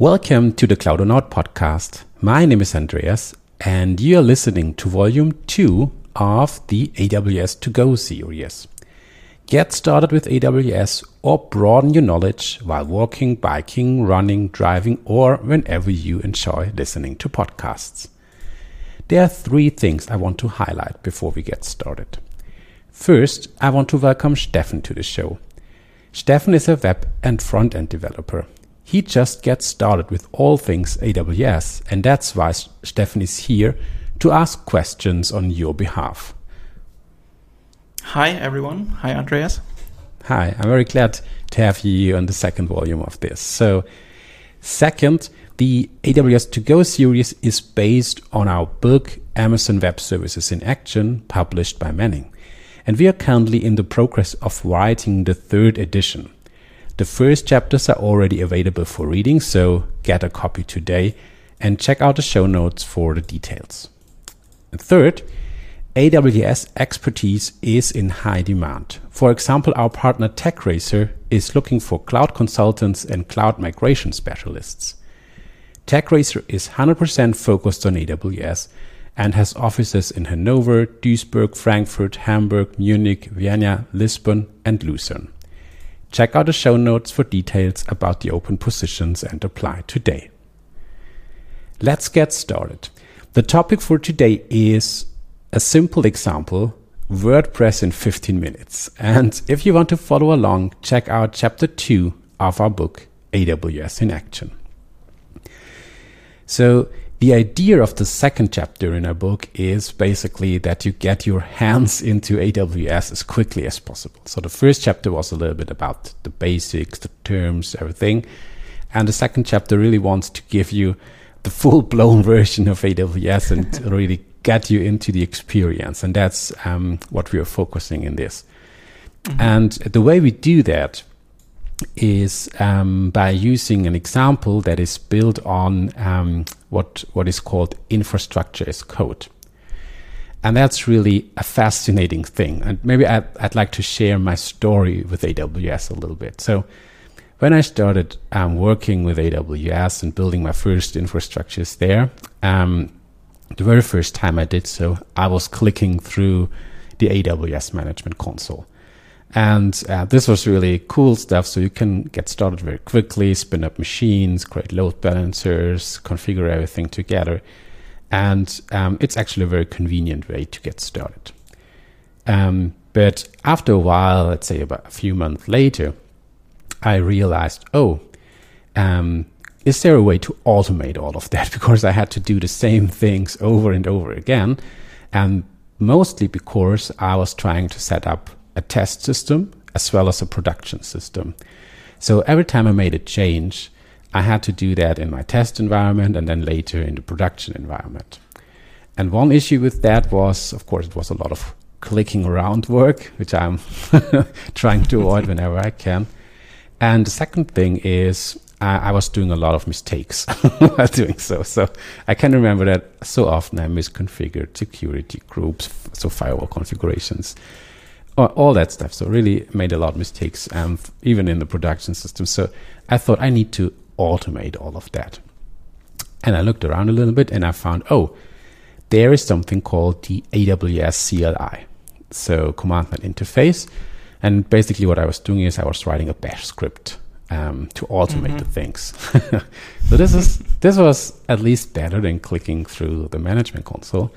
Welcome to the Cloudonaut podcast. My name is Andreas, and you are listening to volume 2 of the AWS To Go series. Get started with AWS or broaden your knowledge while walking, biking, running, driving, or whenever you enjoy listening to podcasts. There are three things I want to highlight before we get started. First, I want to welcome Steffen to the show. Steffen is a web and front end developer he just gets started with all things AWS, and that's why Steffen is here to ask questions on your behalf. Hi, everyone. Hi, Andreas. Hi, I'm very glad to have you on the second volume of this. So, second, the AWS To Go series is based on our book, Amazon Web Services in Action, published by Manning. And we are currently in the progress of writing the third edition. The first chapters are already available for reading, so get a copy today and check out the show notes for the details. And third, AWS expertise is in high demand. For example, our partner tecRacer is looking for cloud consultants and cloud migration specialists. tecRacer is 100% focused on AWS and has offices in Hanover, Duisburg, Frankfurt, Hamburg, Munich, Vienna, Lisbon, and Lucerne. Check out the show notes for details about the open positions and apply today. Let's get started. The topic for today is a simple example WordPress in 15 minutes. And if you want to follow along, check out chapter 2 of our book, AWS in Action. So, the idea of the second chapter in our book is basically that you get your hands into AWS as quickly as possible. So the first chapter was a little bit about the basics, the terms, everything. And the second chapter really wants to give you the full blown version of AWS and really get you into the experience. And that's um, what we are focusing in this. Mm-hmm. And the way we do that is um, by using an example that is built on um, what what is called infrastructure as code, and that's really a fascinating thing. And maybe I'd, I'd like to share my story with AWS a little bit. So, when I started um, working with AWS and building my first infrastructures there, um, the very first time I did so, I was clicking through the AWS Management Console. And uh, this was really cool stuff. So you can get started very quickly, spin up machines, create load balancers, configure everything together. And um, it's actually a very convenient way to get started. Um, but after a while, let's say about a few months later, I realized, oh, um, is there a way to automate all of that? Because I had to do the same things over and over again. And mostly because I was trying to set up a test system as well as a production system. So every time I made a change, I had to do that in my test environment and then later in the production environment. And one issue with that was, of course, it was a lot of clicking around work, which I'm trying to avoid whenever I can. And the second thing is I, I was doing a lot of mistakes while doing so. So I can remember that so often I misconfigured security groups, so firewall configurations all that stuff. So really made a lot of mistakes, um, even in the production system. So I thought I need to automate all of that. And I looked around a little bit and I found, oh, there is something called the AWS CLI. So command line interface. And basically what I was doing is I was writing a bash script um, to automate mm-hmm. the things. so this is this was at least better than clicking through the management console.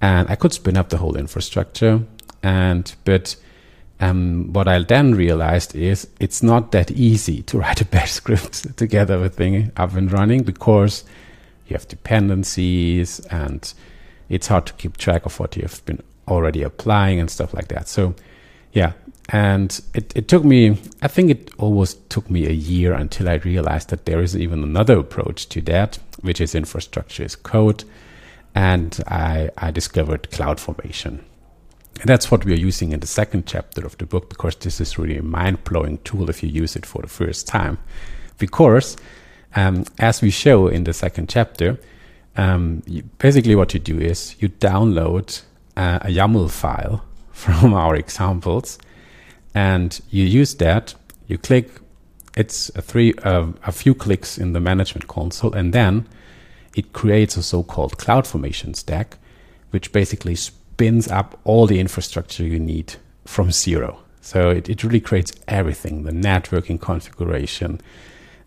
And I could spin up the whole infrastructure and but um, what I then realized is it's not that easy to write a bash script together with thing up and running because you have dependencies and it's hard to keep track of what you've been already applying and stuff like that. So yeah, and it, it took me, I think it almost took me a year until I realized that there is even another approach to that, which is infrastructure as code. And I, I discovered CloudFormation. And that's what we are using in the second chapter of the book because this is really a mind blowing tool if you use it for the first time. Because, um, as we show in the second chapter, um, you, basically what you do is you download uh, a YAML file from our examples and you use that, you click it's a three uh, a few clicks in the management console, and then it creates a so-called CloudFormation stack, which basically spins up all the infrastructure you need from zero. So it, it really creates everything: the networking configuration,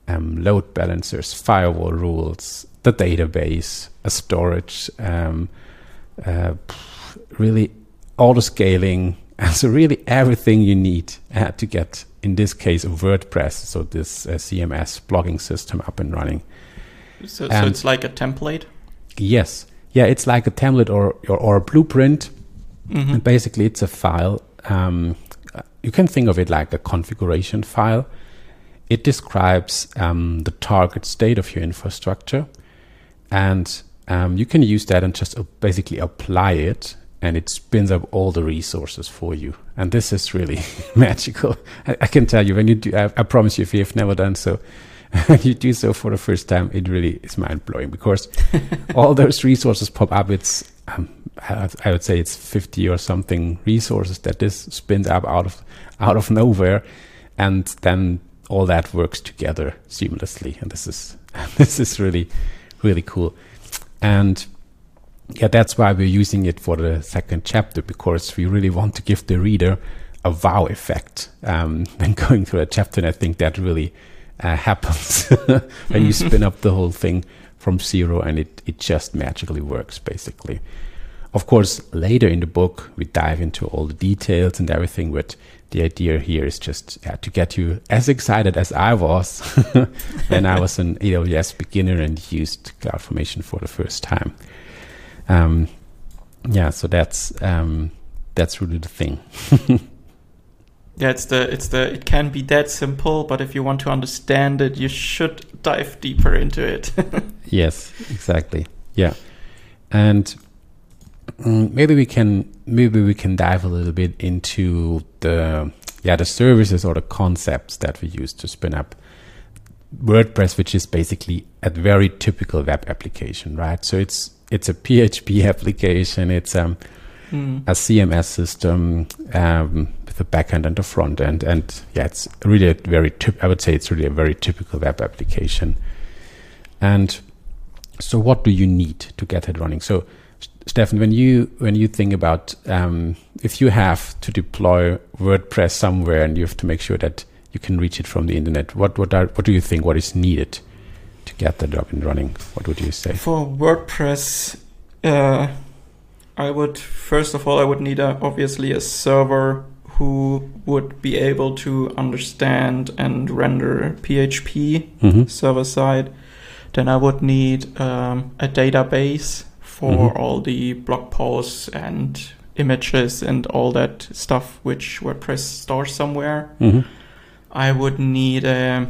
um, load balancers, firewall rules, the database, a storage, um, uh, really auto scaling, and so really everything you need uh, to get, in this case, a WordPress, so this uh, CMS blogging system up and running. So, so it's like a template. Yes, yeah, it's like a template or or, or a blueprint. Mm-hmm. basically, it's a file. Um, you can think of it like a configuration file. It describes um, the target state of your infrastructure, and um, you can use that and just basically apply it and it spins up all the resources for you. And this is really magical. I, I, can tell you when you do, I, I, promise you, if you have never done so, you do so for the first time, it really is mind blowing because all those resources pop up. It's, um, I, I would say it's 50 or something resources that this spins up out of, out of nowhere. And then all that works together seamlessly. And this is, this is really, really cool. And yeah, that's why we're using it for the second chapter because we really want to give the reader a wow effect um, when going through a chapter. And I think that really uh, happens when you spin up the whole thing from zero and it, it just magically works, basically. Of course, later in the book, we dive into all the details and everything, but the idea here is just uh, to get you as excited as I was when I was an AWS beginner and used CloudFormation for the first time um, yeah, so that's um, that's really the thing. Yeah, it's the it's the it can be that simple, but if you want to understand it, you should dive deeper into it. yes, exactly. Yeah, and um, maybe we can maybe we can dive a little bit into the yeah the services or the concepts that we use to spin up WordPress, which is basically a very typical web application, right? So it's it's a PHP application. It's um, mm. a CMS system um, a backend and the front end, and yeah, it's really a very. I would say it's really a very typical web application. And so, what do you need to get it running? So, Steffen, when you when you think about um, if you have to deploy WordPress somewhere and you have to make sure that you can reach it from the internet, what what are what do you think? What is needed? to get that job and running? What would you say? For WordPress, uh, I would first of all I would need a, obviously a server who would be able to understand and render PHP mm-hmm. server side. Then I would need um, a database for mm-hmm. all the blog posts and images and all that stuff which WordPress stores somewhere. Mm-hmm. I would need a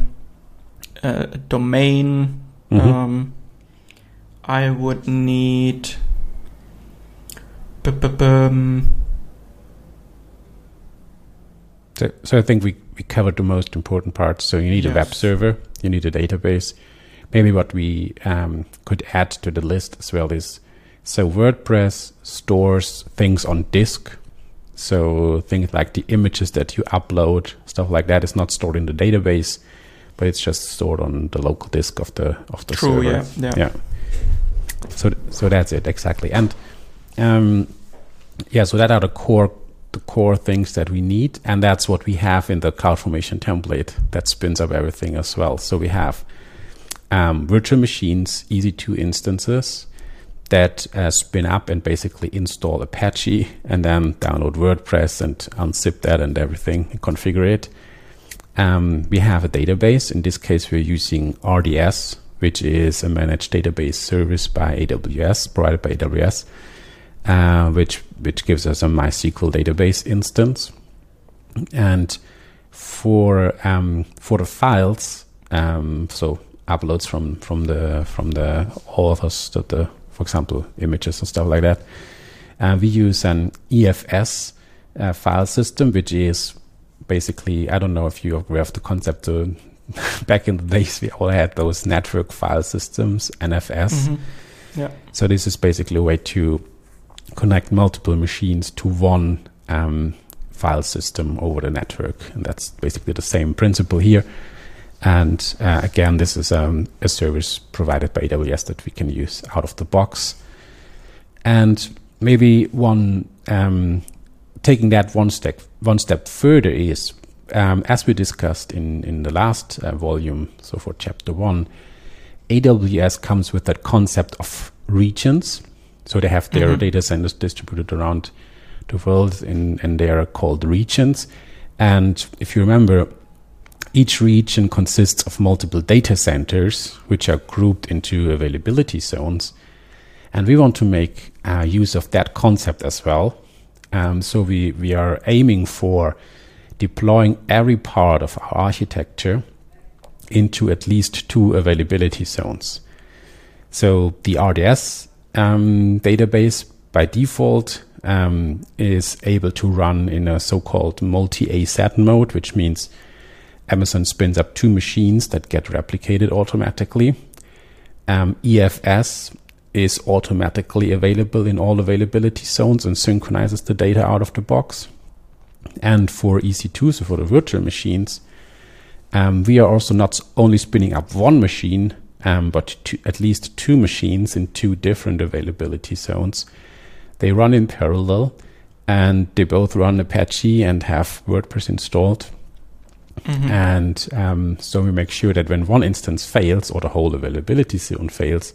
a domain. Mm-hmm. Um, I would need. Um, so, so I think we, we covered the most important parts. So you need yes. a web server, you need a database. Maybe what we um, could add to the list as well is so WordPress stores things on disk. So things like the images that you upload, stuff like that, is not stored in the database but it's just stored on the local disk of the of the True, server. Yeah, yeah. yeah. So so that's it exactly, and um, yeah. So that are the core the core things that we need, and that's what we have in the CloudFormation template that spins up everything as well. So we have um, virtual machines, EC2 instances that uh, spin up and basically install Apache and then download WordPress and unzip that and everything and configure it. Um, we have a database. In this case, we're using RDS, which is a managed database service by AWS, provided by AWS, uh, which which gives us a MySQL database instance. And for um, for the files, um, so uploads from from the from the authors, to the for example images and stuff like that, uh, we use an EFS uh, file system, which is basically, I don't know if you aware of the concept. Uh, back in the days, we all had those network file systems, NFS. Mm-hmm. Yeah. So this is basically a way to connect multiple machines to one um, file system over the network, and that's basically the same principle here. And uh, again, this is um, a service provided by AWS that we can use out of the box. And maybe one um, taking that one step one step further is um, as we discussed in in the last uh, volume, so for chapter one, AWS comes with that concept of regions. So they have their mm-hmm. data centers distributed around the world, in, and they are called regions. And if you remember, each region consists of multiple data centers, which are grouped into availability zones. And we want to make uh, use of that concept as well. Um, so we, we are aiming for deploying every part of our architecture into at least two availability zones. So the RDS um, database by default um, is able to run in a so-called multi-AZ mode, which means Amazon spins up two machines that get replicated automatically. Um, EFS is automatically available in all availability zones and synchronizes the data out of the box. And for EC2, so for the virtual machines, um, we are also not only spinning up one machine, um, but two, at least two machines in two different availability zones. They run in parallel and they both run Apache and have WordPress installed. Mm-hmm. And um, so we make sure that when one instance fails or the whole availability zone fails,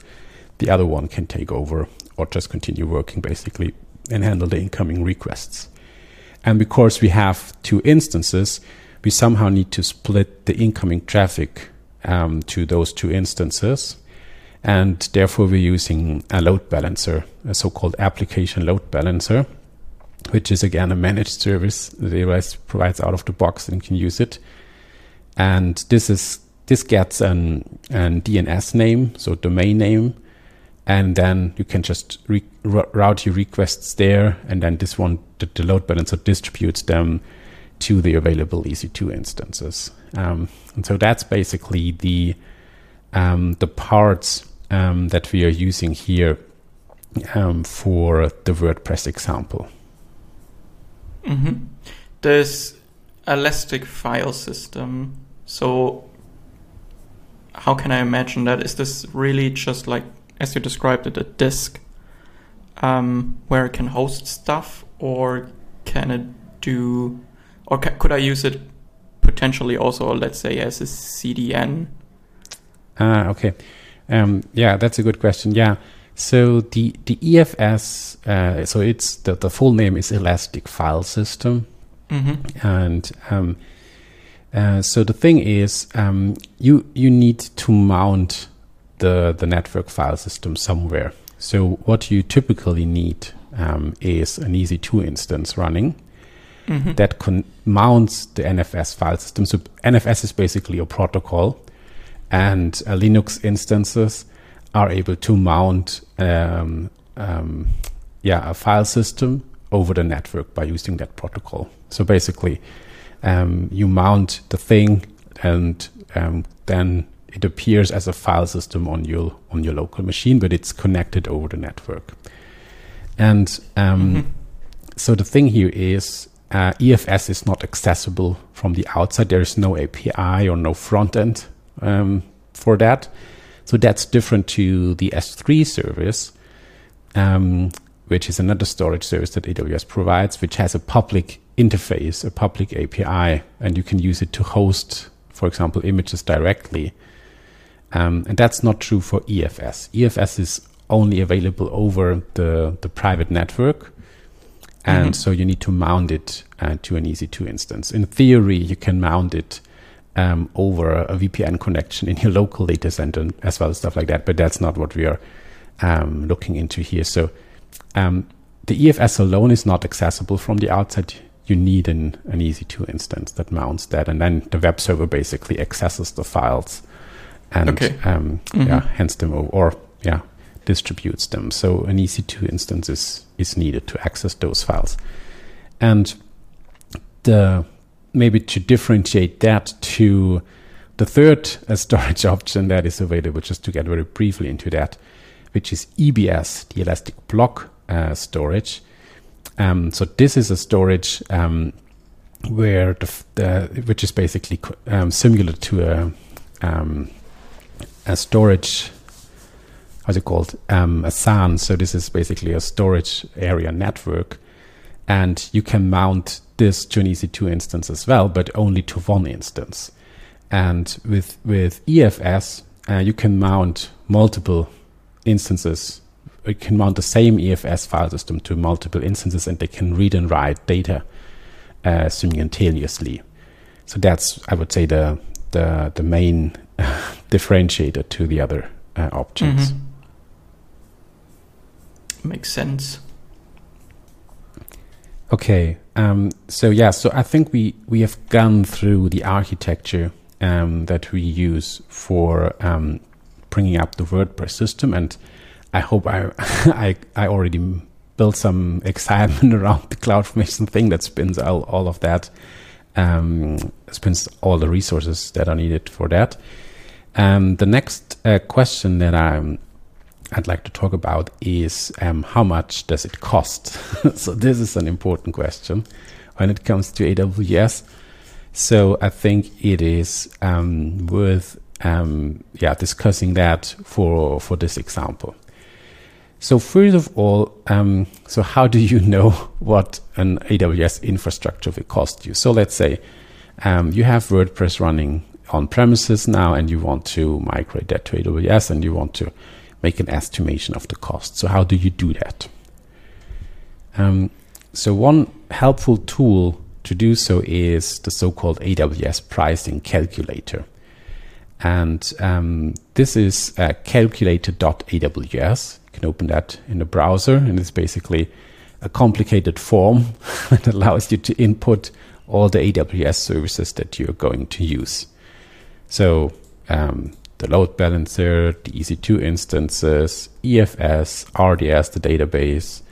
the other one can take over or just continue working basically and handle the incoming requests. And because we have two instances, we somehow need to split the incoming traffic um, to those two instances. And therefore, we're using a load balancer, a so called application load balancer, which is again a managed service that AWS provides out of the box and can use it. And this is this gets an, an DNS name, so domain name, and then you can just re- route your requests there, and then this one, the, the, load balancer distributes them to the available EC2 instances. Um, and so that's basically the um, the parts um, that we are using here um, for the WordPress example. Mm-hmm. This elastic file system. So, how can I imagine that? Is this really just like, as you described it, a disk um, where it can host stuff, or can it do, or ca- could I use it potentially also, let's say, as a CDN? Ah, okay. Um, yeah, that's a good question. Yeah. So the the EFS, uh, so it's the, the full name is Elastic File System, mm-hmm. and um, uh, so the thing is, um, you you need to mount the the network file system somewhere. So what you typically need um, is an EC2 instance running mm-hmm. that con- mounts the NFS file system. So NFS is basically a protocol, and uh, Linux instances are able to mount um, um, yeah a file system over the network by using that protocol. So basically, um, you mount the thing, and um, then it appears as a file system on your on your local machine, but it's connected over the network. And um, mm-hmm. so the thing here is uh, EFS is not accessible from the outside. There is no API or no front end um, for that. So that's different to the S3 service, um, which is another storage service that AWS provides, which has a public interface, a public API, and you can use it to host, for example, images directly. Um, and that's not true for EFS. EFS is only available over the, the private network. And mm-hmm. so you need to mount it uh, to an EC2 instance. In theory, you can mount it um, over a VPN connection in your local data center as well as stuff like that. But that's not what we are um, looking into here. So um, the EFS alone is not accessible from the outside. You need an, an EC2 instance that mounts that, and then the web server basically accesses the files and okay. Um, mm-hmm. yeah, hands them over, or yeah, distributes them. So an EC2 instance is is needed to access those files, and the maybe to differentiate that to the third uh, storage option that is available, just to get very briefly into that, which is EBS, the Elastic Block uh, Storage. Um, so this is a storage um, where the, the, which is basically um, similar to a um, a storage how's it called um, a SAN. So this is basically a storage area network, and you can mount this to an EC2 instance as well, but only to one instance. And with with EFS, uh, you can mount multiple instances. You can mount the same EFS file system to multiple instances, and they can read and write data uh, simultaneously. So that's, I would say, the the the main differentiator to the other uh, options. Mhm. Makes sense. Okay. Um, so yeah, so I think we we have gone through the architecture um, that we use for um, bringing up the WordPress system, and I hope I I, I already built some excitement around the CloudFormation thing that spins all, all of that, um, spins all the resources that are needed for that. Um, the next uh, question that I'm I'd like to talk about is um, how much does it cost? so this is an important question when it comes to AWS. So I think it is um, worth um, yeah discussing that for for this example. So first of all, um, so how do you know what an AWS infrastructure will cost you? So let's say um, you have WordPress running on premises now, and you want to migrate that to AWS, and you want to make an estimation of the cost. So how do you do that? Um, so one helpful tool to do so is the so-called AWS pricing calculator. And um, this is uh, calculator.aws. You can open that in the browser, and it's basically a complicated form that allows you to input all the AWS services that you're going to use. So um, the load balancer, the EC2 instances, EFS, RDS, the database.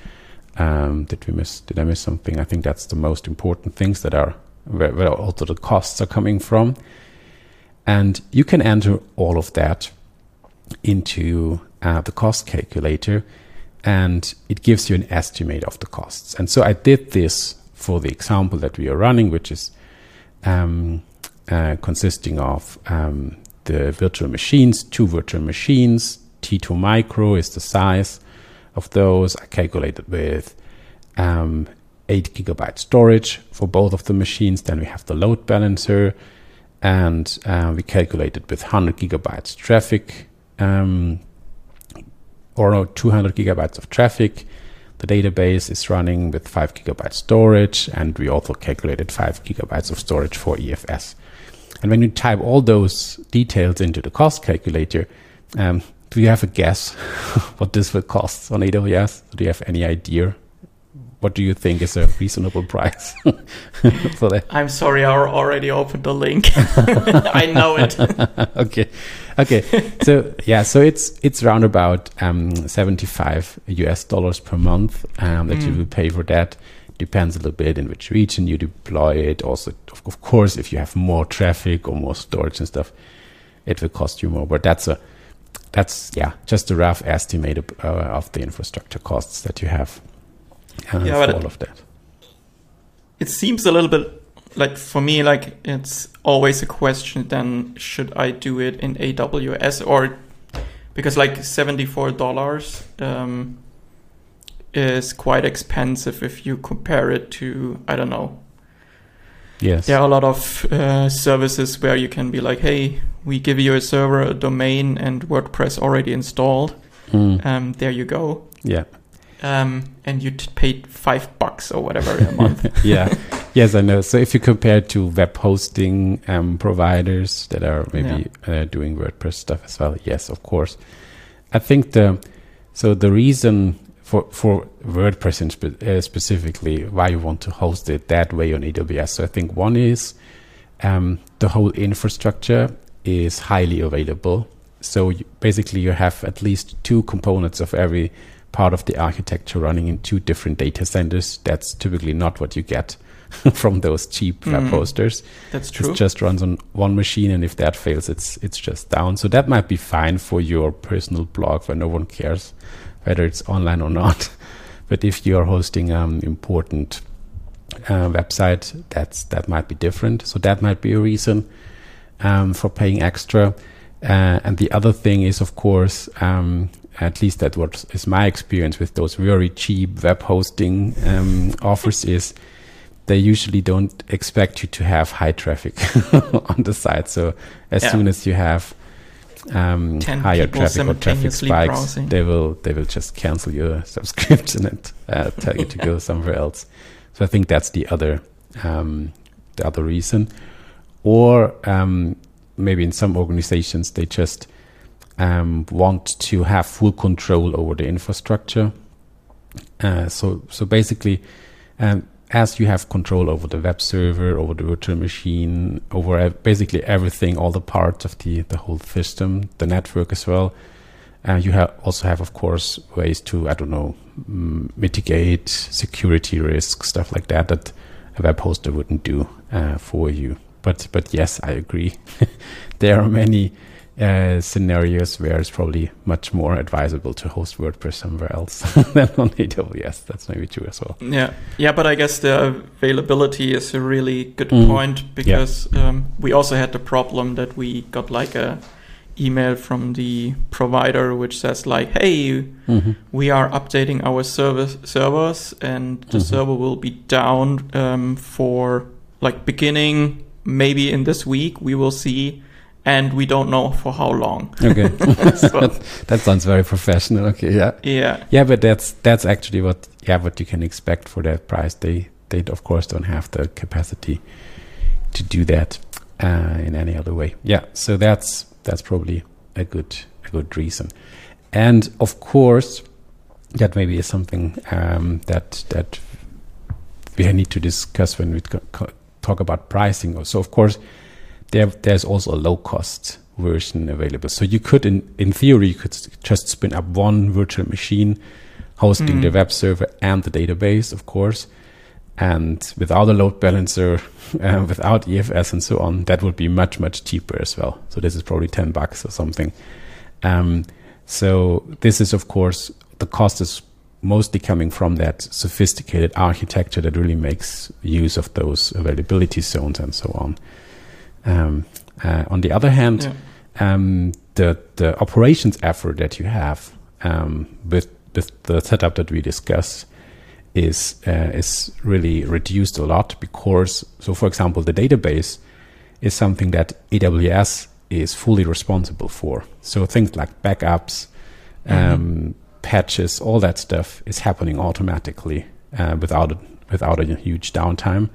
Um, did we miss? Did I miss something? I think that's the most important things that are where, where also the costs are coming from. And you can enter all of that into uh, the cost calculator, and it gives you an estimate of the costs. And so I did this for the example that we are running, which is um, uh, consisting of um, the virtual machines, two virtual machines. T2 micro is the size of those. I calculated with um, 8 gigabyte storage for both of the machines. Then we have the load balancer, and uh, we calculated with 100 gigabytes traffic, um, or no, 200 gigabytes of traffic. The database is running with 5 gigabyte storage, and we also calculated 5 gigabytes of storage for EFS. And when you type all those details into the cost calculator, um, do you have a guess what this will cost on AWS? Do you have any idea? What do you think is a reasonable price for that? I'm sorry, I already opened the link. I know it. okay, okay. So yeah, so it's it's around about um, seventy five US dollars per month um, that you Mm. will pay for that. Depends a little bit in which region you deploy it. Also, of, course, if you have more traffic or more storage and stuff, it will cost you more. But that's a that's yeah, just a rough estimate of, uh, of the infrastructure costs that you have uh, Yeah, for all of that. it seems a little bit like for me like it's always a question then should i do it in aws or because like $74 um, is quite expensive if you compare it to i don't know Yes. there are a lot of uh, services where you can be like hey we give you a server a domain and wordpress already installed Mm, um, there you go yeah. um, and you paid five bucks or whatever a month yeah. Yes, I know. So if you compare to web hosting um, providers that are maybe uh, doing WordPress stuff as well, yes, of course. I think the so the reason for for WordPress in spe- uh, specifically why you want to host it that way on AWS. So I think one is um, the whole infrastructure is highly available. So you, basically, you have at least two components of every part of the architecture running in two different data centers. That's typically not what you get from those cheap web Mm. hosters. that's true It just runs on one machine, and if that fails, it's it's just down. So that might be fine for your personal blog where no one cares whether it's online or not. But if you are hosting um important uh, website, that's that might be different. So that might be a reason. um, for paying extra. Uh, and the other thing is, of course, um, at least that what is my experience with those very cheap web hosting um, offers is they usually don't expect you to have high traffic on the site. So as Yeah. soon as you have um, higher traffic or traffic spikes, browsing. they will they will just cancel your subscription and uh, tell you to go somewhere else. So I think that's the other um, the other reason, or um, maybe in some organizations they just um, want to have full control over the infrastructure. Uh, so so basically, um, as you have control over the web server, over the virtual machine, over basically everything, all the parts of the the whole system, the network as well. Uh, you also have, of course, ways to I don't know mm, mitigate security risks, stuff like that that a web hoster wouldn't do uh, for you. But but yes, I agree. there are many uh, scenarios where it's probably much more advisable to host WordPress somewhere else than on AWS. That's maybe true as well. Yeah, yeah, but I guess the availability is a really good Mm. point because um, we also had the problem that we got like a email from the provider which says like, "Hey, we are updating our service servers and the Mhm. server will be down um, for like beginning maybe in this week. We will see." And we don't know for how long. Okay, So, that sounds very professional. Okay, yeah, yeah, yeah, but that's that's actually what yeah what you can expect for that price. They they of course don't have the capacity to do that uh, in any other way. Yeah, so that's that's probably a good a good reason, and of course that maybe is something um, that that we need to discuss when we talk about pricing. So of course there there's also a low cost version available. So you could in in theory you could just spin up one virtual machine hosting the Mhm. web server and the database, of course. And without a load balancer, uh, without EFS and so on, that would be much, much cheaper as well. So this is probably 10 bucks or something. Um, so this is, of course, the cost is mostly coming from that sophisticated architecture that really makes use of those availability zones and so on. Um, uh, on the other hand, yeah. um, the the operations effort that you have um, with with the setup that we discuss is uh, is really reduced a lot because so for example the database is something that AWS is fully responsible for. So things like backups, um, patches, all that stuff is happening automatically uh, without a, without a huge downtime.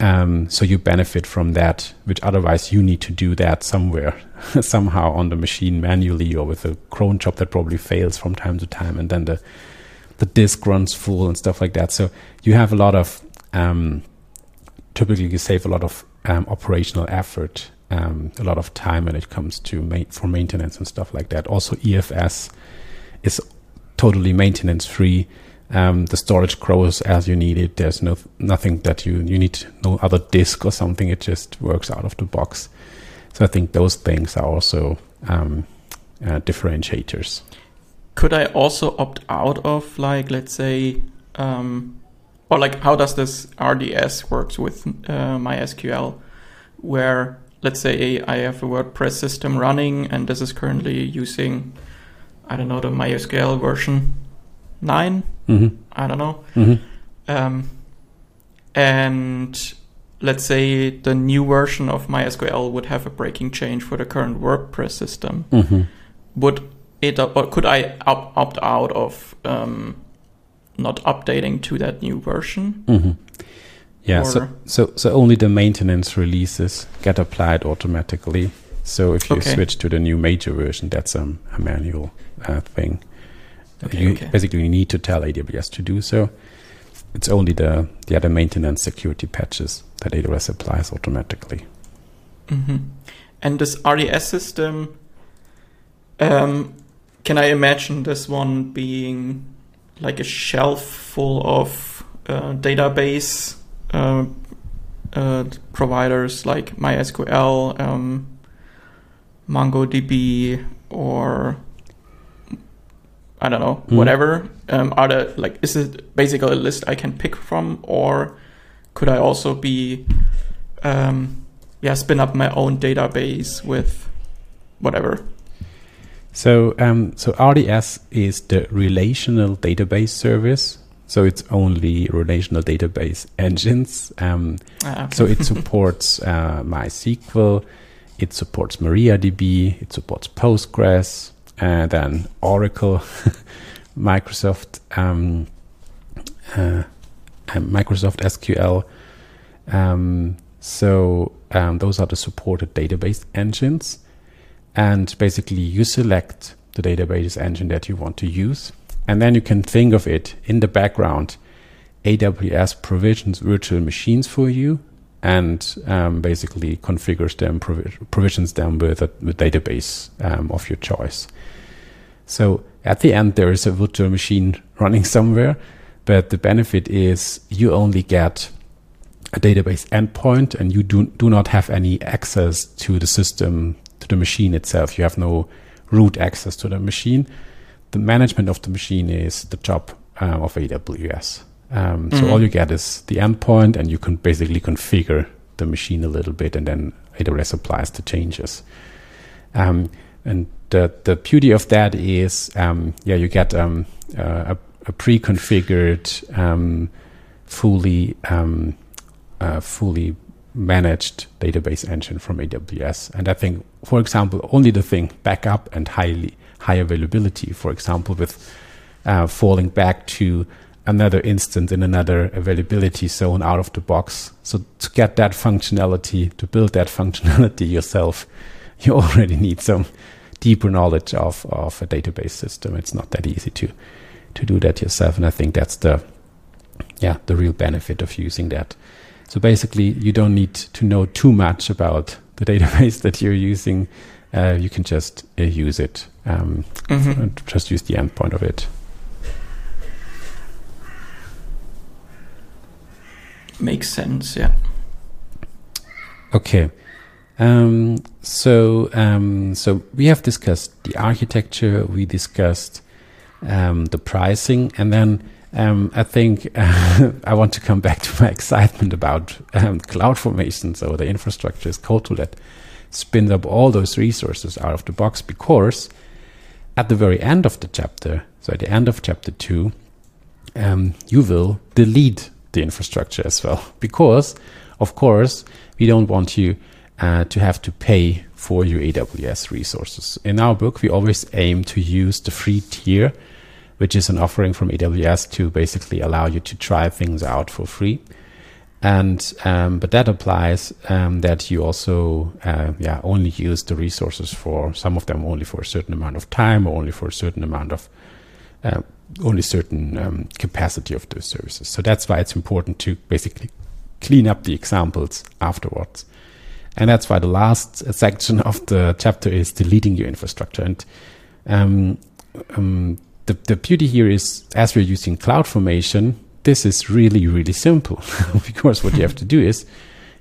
Um, so you benefit from that, which otherwise you need to do that somewhere, somehow on the machine manually or with a cron job that probably fails from time to time, and then the the disk runs full and stuff like that. So you have a lot of um, typically you save a lot of um, operational effort, um, a lot of time when it comes to ma- for maintenance and stuff like that. Also, EFS is totally maintenance free. Um, the storage grows as you need it. There's no nothing that you you need no other disk or something. It just works out of the box. So I think those things are also um, uh, differentiators. could I also opt out of like let's say um, or like how does this RDS works with uh, MySQL where let's say I have a WordPress system running and this is currently using I don't know the MySQL version 9 Mm-hmm. I don't know Mm-hmm. um, and let's say the new version of MySQL would have a breaking change for the current WordPress system Mm-hmm. would it or could I op- opt out of um, not updating to that new version? Mm-hmm. Yeah. Or- So, so so only the maintenance releases get applied automatically. So if you Okay. switch to the new major version, that's um, a manual uh, thing. Okay, you okay. basically need to tell AWS to do so. It's only the the other maintenance security patches that AWS applies automatically. hmm And this RDS system, um, can I imagine this one being like a shelf full of uh, database uh, uh, providers like MySQL, um, MongoDB, or I don't know, Mhm. whatever? Um, are there like is it basically a list I can pick from, or could I also be um, yeah spin up my own database with whatever. So um, so RDS is the relational database service. So it's only relational database engines. Um, Ah, okay. So it supports uh, MySQL, it supports MariaDB, it supports Postgres, and then Oracle, Microsoft, um, uh, Microsoft SQL. Um, so um, those are the supported database engines, and basically you select the database engine that you want to use, and then you can think of it in the background. AWS provisions virtual machines for you and um, basically configures them, provi- provisions them with a with database um, of your choice. So at the end, there is a virtual machine running somewhere, but the benefit is you only get a database endpoint and you do, do not have any access to the system, to the machine itself. You have no root access to the machine. The management of the machine is the job um, of AWS. Um, So Mhm. all you get is the endpoint, and you can basically configure the machine a little bit, and then AWS applies the changes. Um, and the the beauty of that is, um, yeah, you get um, uh, a, a pre-configured, um, fully um, uh, fully managed database engine from AWS. And I think, for example, only the thing backup and highly high availability, for example, with uh, falling back to another instance in another availability zone out of the box. So to get that functionality, to build that functionality yourself, you already need some deeper knowledge of, of a database system. It's not that easy to to do that yourself. And I think that's the yeah, the real benefit of using that. So basically you don't need to know too much about the database that you're using. Uh, you can just uh, use it um, Mhm. just use the endpoint of it. Makes sense. Yeah. Okay. Um, so um, so we have discussed the architecture. We discussed um, the pricing, and then um, I think I want to come back to my excitement about um, cloud formation. So the infrastructure as code tool that spins up all those resources out of the box. Because at the very end of the chapter, so at the end of chapter two, um, you will delete the infrastructure as well. Because, of course, we don't want you uh, to have to pay for your AWS resources. In our book, we always aim to use the free tier, which is an offering from AWS to basically allow you to try things out for free. And um, but that applies um, that you also uh, yeah only use the resources for some of them only for a certain amount of time or only for a certain amount of uh, only certain um, capacity of those services. So that's why it's important to basically clean up the examples afterwards. And that's why the last section of the chapter is deleting your infrastructure. And um, um, the, the beauty here is, as we're using CloudFormation, this is really, really simple because what you have to do is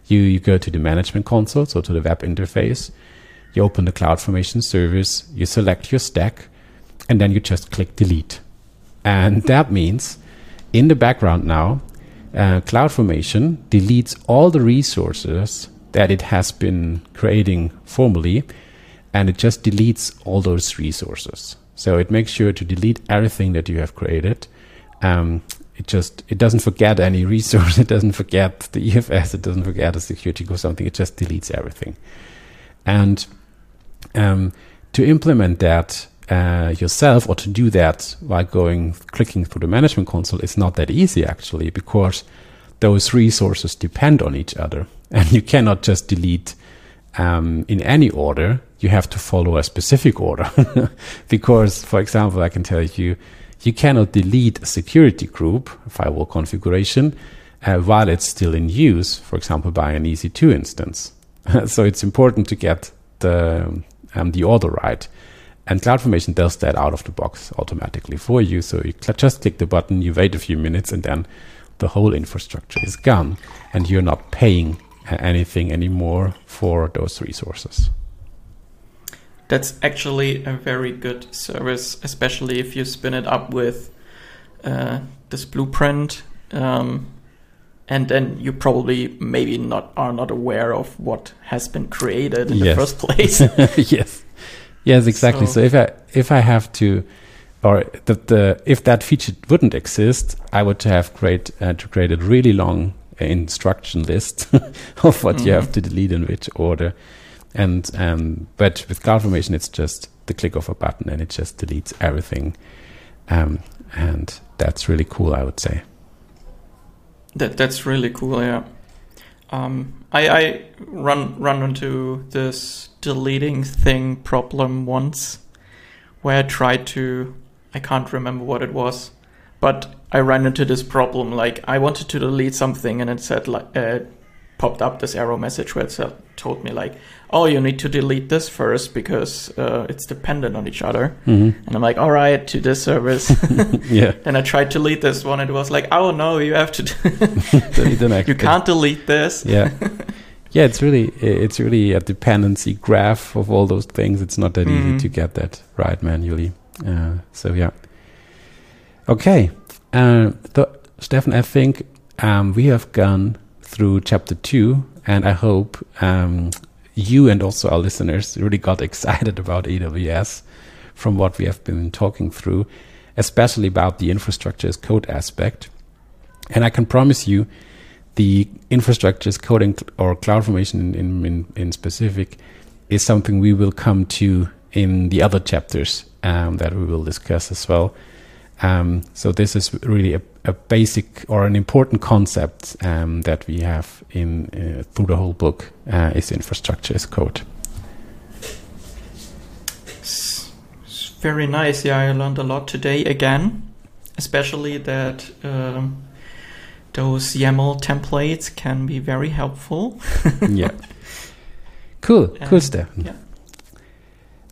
you, you go to the management console, so to the web interface, you open the CloudFormation service, you select your stack, and then you just click delete. And that means in the background now, uh, CloudFormation deletes all the resources that it has been creating formally, and it just deletes all those resources. So it makes sure to delete everything that you have created. Um, it just it doesn't forget any resource. It doesn't forget the EFS. It doesn't forget a security or something. It just deletes everything. And um, to implement that uh, yourself or to do that while going clicking through the management console is not that easy actually because those resources depend on each other. And you cannot just delete um, in any order. You have to follow a specific order. Because for example i can tell you you cannot delete a security group firewall configuration uh, while it's still in use for example by an ec2 instance. So it's important to get the um, the order right and CloudFormation does that out of the box automatically for you. So you cl- just click the button, you wait a few minutes, and then the whole infrastructure is gone, and you're not paying uh, anything anymore for those resources. That's actually a very good service, especially if you spin it up with uh, this blueprint. Um, and then you probably maybe not are not aware of what has been created in Yes. the first place. yes, yes, exactly. So, So- if I if I have to, or the, the if that feature wouldn't exist, I would have create uh, to create a really long uh, instruction list of what you Mhm. have to delete in which order, and um, but with CloudFormation, it's just the click of a button and it just deletes everything, um, and that's really cool. I would say. That that's really cool. Yeah. Um, I I run run into this deleting thing problem once, where I tried to. I can't remember what it was, but I ran into this problem. Like I wanted to delete something, and it said like uh, popped up this error message where it said, told me like, "Oh, you need to delete this first because uh, it's dependent on each other." hmm And I'm like, "All right, to this service." yeah, Then I tried to delete this one. It was like, "Oh no, you have to." delete the next you can't delete this. yeah yeah it's really it's really a dependency graph of all those things it's not that Mhm. easy to get that right manually uh, so yeah okay uh, th- Steffen i think um, we have gone through chapter two and i hope um, you and also our listeners really got excited about aws from what we have been talking through especially about the infrastructure as code aspect and i can promise you the infrastructure as coding or CloudFormation in, in, in specific is something we will come to in the other chapters um, that we will discuss as well. Um, so this is really a, a basic or an important concept um, that we have in uh, through the whole book uh, is infrastructure as code. It's, very nice. Yeah, I learned a lot today again, especially that um, those YAML templates can be very helpful. yeah. Cool, cool Um, stuff. yeah.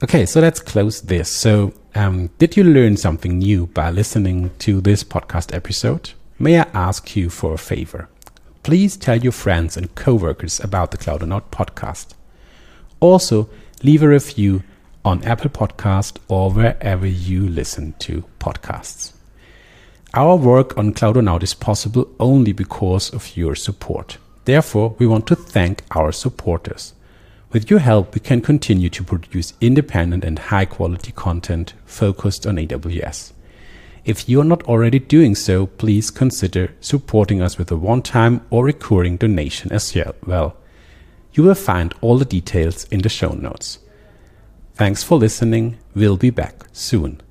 Okay, so let's close this. So, um, did you learn something new by listening to this podcast episode? May I ask you for a favor? Please tell your friends and coworkers about the Cloudonaut podcast. Also, leave a review on Apple Podcast or wherever you listen to podcasts. Our work on Cloudonaut is possible only because of your support. Therefore, we want to thank our supporters. With your help, we can continue to produce independent and high quality content focused on AWS. If you are not already doing so, please consider supporting us with a one time or recurring donation as well. You will find all the details in the show notes. Thanks for listening. We'll be back soon.